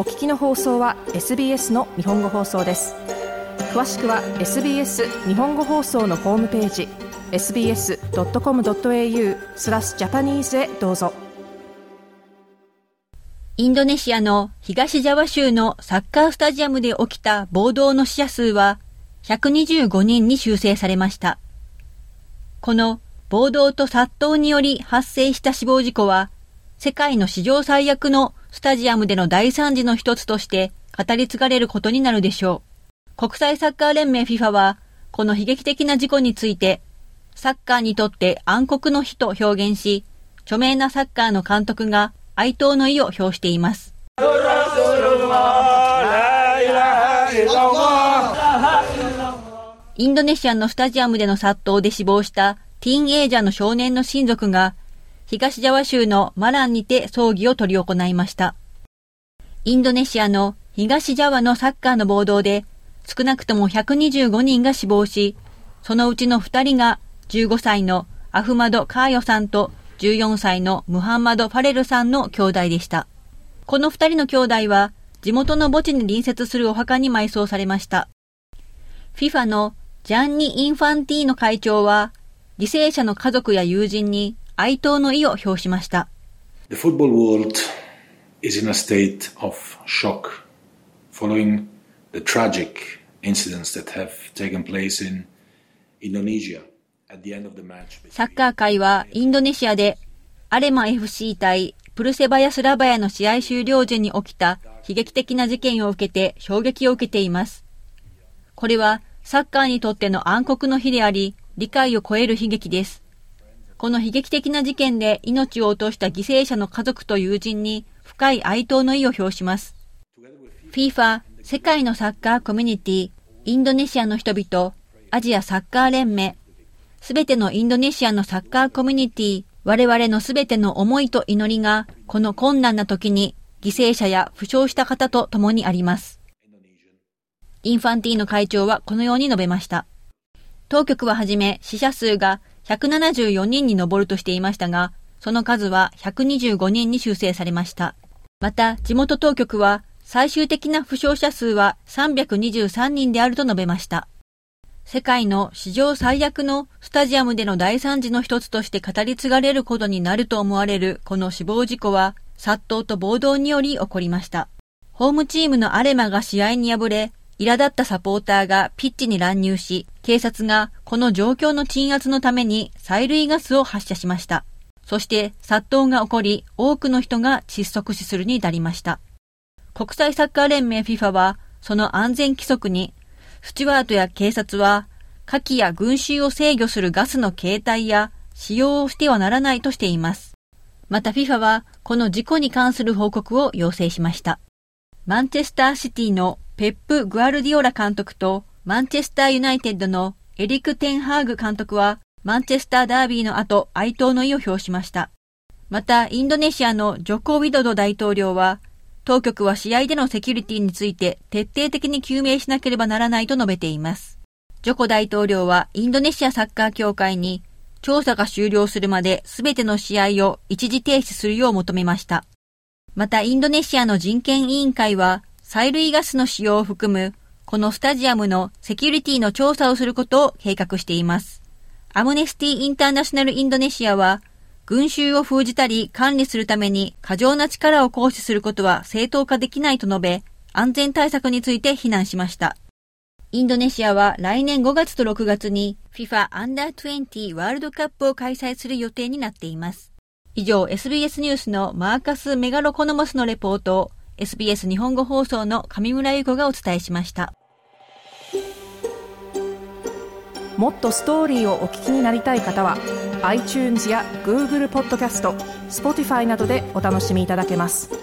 お聞きの放送は SBS の日本語放送です詳しくは SBS 日本語放送のホームページ sbs.com.au スラスジャパニーズへどうぞインドネシアの東ジャワ州のサッカースタジアムで起きた暴動の死者数は125人に修正されました。この暴動と殺到により発生した死亡事故は世界の史上最悪のスタジアムでの大惨事の一つとして語り継がれることになるでしょう。国際サッカー連盟 FIFA は、この悲劇的な事故について、サッカーにとって暗黒の日と表現し、著名なサッカーの監督が哀悼の意を表しています。インドネシアのスタジアムでの殺到で死亡したティーンエイジャーの少年の親族が東ジャワ州のマランにて葬儀を執り行いました。インドネシアの東ジャワのサッカーの暴動で少なくとも125人が死亡し、そのうちの2人が15歳のアフマド・カーヨさんと14歳のムハンマド・ファレルさんの兄弟でした。この2人の兄弟は地元の墓地に隣接するお墓に埋葬されました。FIFA のジャンニ・インファンティーノ会長は、犠牲者の家族や友人に哀悼の意を表しました。The football world is in a state of shock following the tragic incidents that have taken place in Indonesia サッカー界はインドネシアでアレマ FC 対プルセバヤスラバヤの試合終了時に起きた悲劇的な事件を受けて衝撃を受けています。これはサッカーにとっての暗黒の日であり、理解を超える悲劇です。この悲劇的な事件で命を落とした犠牲者の家族と友人に深い哀悼の意を表します。FIFA 世界のサッカーコミュニティ、インドネシアの人々、アジアサッカー連盟、すべてのインドネシアのサッカーコミュニティ、我々のすべての思いと祈りが、この困難な時に犠牲者や負傷した方と共にあります。インファンティーノ会長はこのように述べました。当局ははじめ死者数が174人に上るとしていましたが、その数は125人に修正されました。また、地元当局は最終的な負傷者数は323人であると述べました。世界の史上最悪のスタジアムでの大惨事の一つとして語り継がれることになると思われるこの死亡事故は、殺到と暴動により起こりました。ホームチームのアレマが試合に敗れ、苛立ったサポーターがピッチに乱入し、警察がこの状況の鎮圧のために催涙ガスを発射しました。そして殺到が起こり、多くの人が窒息死するに至りました。国際サッカー連盟 FIFA は、その安全規則に、スチュワートや警察は、火器や群衆を制御するガスの形態や使用をしてはならないとしています。また FIFA は、この事故に関する報告を要請しました。マンチェスターシティのペップ・グアルディオラ監督とマンチェスターユナイテッドのエリク・テンハーグ監督はマンチェスターダービーの後哀悼の意を表しました。また、インドネシアのジョコ・ウィドド大統領は、当局は試合でのセキュリティについて徹底的に究明しなければならないと述べています。ジョコ大統領はインドネシアサッカー協会に調査が終了するまで全ての試合を一時停止するよう求めました。またインドネシアの人権委員会は催涙ガスの使用を含むこのスタジアムのセキュリティの調査をすることを計画しています。アムネスティ・インターナショナル・インドネシアは、群衆を封じたり管理するために過剰な力を行使することは正当化できないと述べ、安全対策について非難しました。インドネシアは来年5月と6月に FIFA Under20 ワールドカップを開催する予定になっています。以上、SBS ニュースのマーカス・メガロコノモスのレポート SBS 日本語放送の上村優子がお伝えしました。もっとストーリーをお聞きになりたい方は iTunes や Google ポッドキャスト Spotify などでお楽しみいただけます。